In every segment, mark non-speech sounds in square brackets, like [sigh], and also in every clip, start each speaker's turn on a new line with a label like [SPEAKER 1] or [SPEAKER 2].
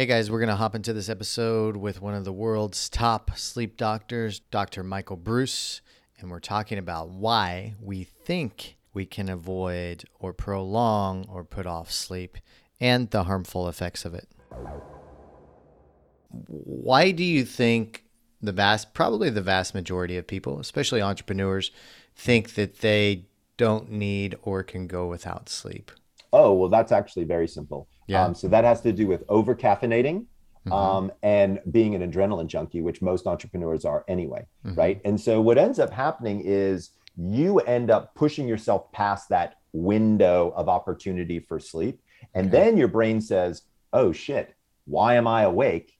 [SPEAKER 1] Hey guys, we're going to hop into this episode with one of the world's top sleep doctors, Dr. Michael Breus, and we're talking about why we think we can avoid or prolong or put off sleep and the harmful effects of it. Why do you think the vast, probably the vast majority of people, especially entrepreneurs, think that they don't need or can go without sleep?
[SPEAKER 2] Oh, well, that's actually very simple.
[SPEAKER 1] Yeah.
[SPEAKER 2] Um, so that has to do with over caffeinating mm-hmm. um, and being an adrenaline junkie, which most entrepreneurs are anyway, mm-hmm. right? And so what ends up happening is you end up pushing yourself past that window of opportunity for sleep. And okay. then your brain says, oh shit, why am I awake?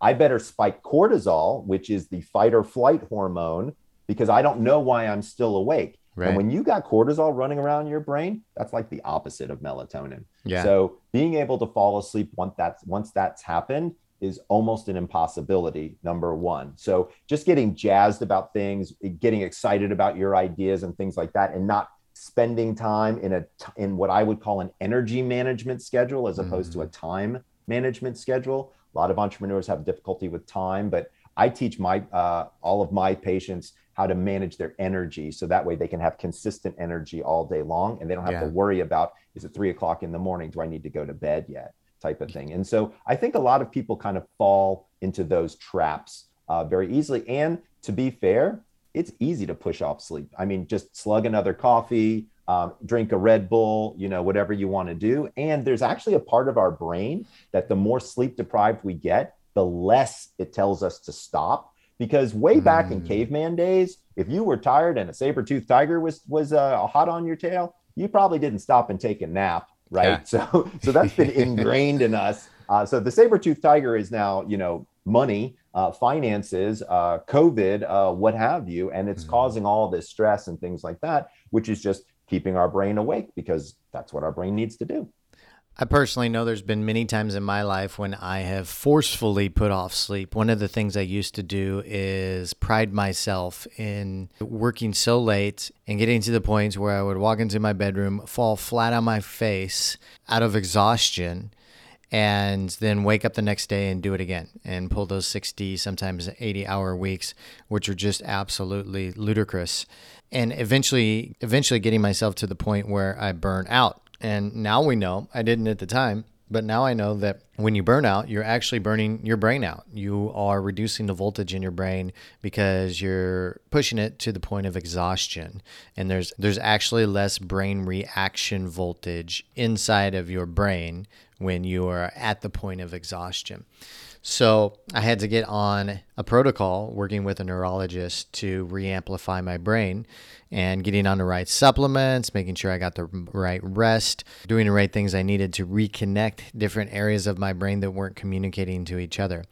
[SPEAKER 2] I better spike cortisol, which is the fight or flight hormone, because I don't know why I'm still awake. Right. And when you got cortisol running around your brain, that's like the opposite of melatonin. Yeah. So being able to fall asleep once that's once that's happened is almost an impossibility. Number one. So just getting jazzed about things, getting excited about your ideas and things like that, and not spending time in a in what I would call an energy management schedule as opposed mm. to a mm-hmm. time management schedule. A lot of entrepreneurs have difficulty with time, but I teach my uh, all of my patients how to manage their energy so that way they can have consistent energy all day long and they don't have yeah. to worry about is it three o'clock in the morning? Do i need to go to bed yet? Type of thing. And so i think a lot of people kind of fall into those traps uh, very easily. And to be fair it's easy to push off sleep. I mean just slug another coffee um, drink a red bull you know whatever you want to do. And there's actually a part of our brain that the more sleep deprived we get the less it tells us to stop because way back in mm. caveman days, if you were tired and a saber-toothed tiger was was uh, hot on your tail, you probably didn't stop and take a nap, right? Yeah. [laughs] So so that's been [laughs] ingrained in us. Uh, so the saber-toothed tiger is now, you know, money, uh, finances, uh, COVID, uh, what have you, and it's mm. causing all this stress and things like that, which is just keeping our brain awake because that's what our brain needs to do.
[SPEAKER 1] I personally know there's been many times in my life when I have forcefully put off sleep. One of the things I used to do is pride myself in working so late and getting to the point where I would walk into my bedroom, fall flat on my face out of exhaustion, and then wake up the next day and do it again and pull those 60, sometimes 80 hour weeks, which are just absolutely ludicrous. And eventually, eventually getting myself to the point where I burn out and now we know, I didn't at the time, but now I know that when you burn out, you're actually burning your brain out. You are reducing the voltage in your brain because you're pushing it to the point of exhaustion. And there's there's actually less brain reaction voltage inside of your brain when you are at the point of exhaustion. So I had to get on a protocol working with a neurologist to reamplify my brain and getting on the right supplements, making sure I got the right rest, doing the right things I needed to reconnect different areas of my brain that weren't communicating to each other.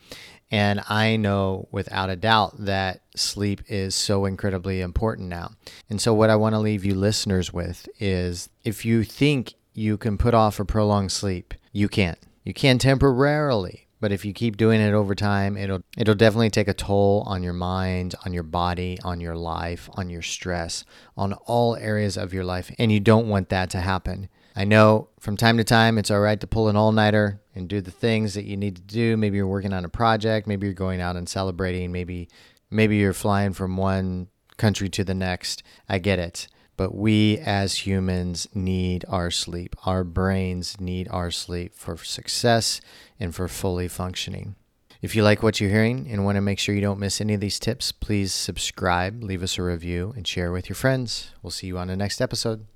[SPEAKER 1] And I know without a doubt that sleep is so incredibly important now. And so, what I want to leave you listeners with is if you think you can put off a prolonged sleep, you can't. You can temporarily, but if you keep doing it over time, it'll it'll definitely take a toll on your mind, on your body, on your life, on your stress, on all areas of your life, and you don't want that to happen. I know from time to time it's all right to pull an all-nighter and do the things that you need to do. Maybe you're working on a project, maybe you're going out and celebrating, maybe maybe you're flying from one country to the next. I get it. But we as humans need our sleep. Our brains need our sleep for success and for fully functioning. If you like what you're hearing and want to make sure you don't miss any of these tips, please subscribe, leave us a review, and share with your friends. We'll see you on the next episode.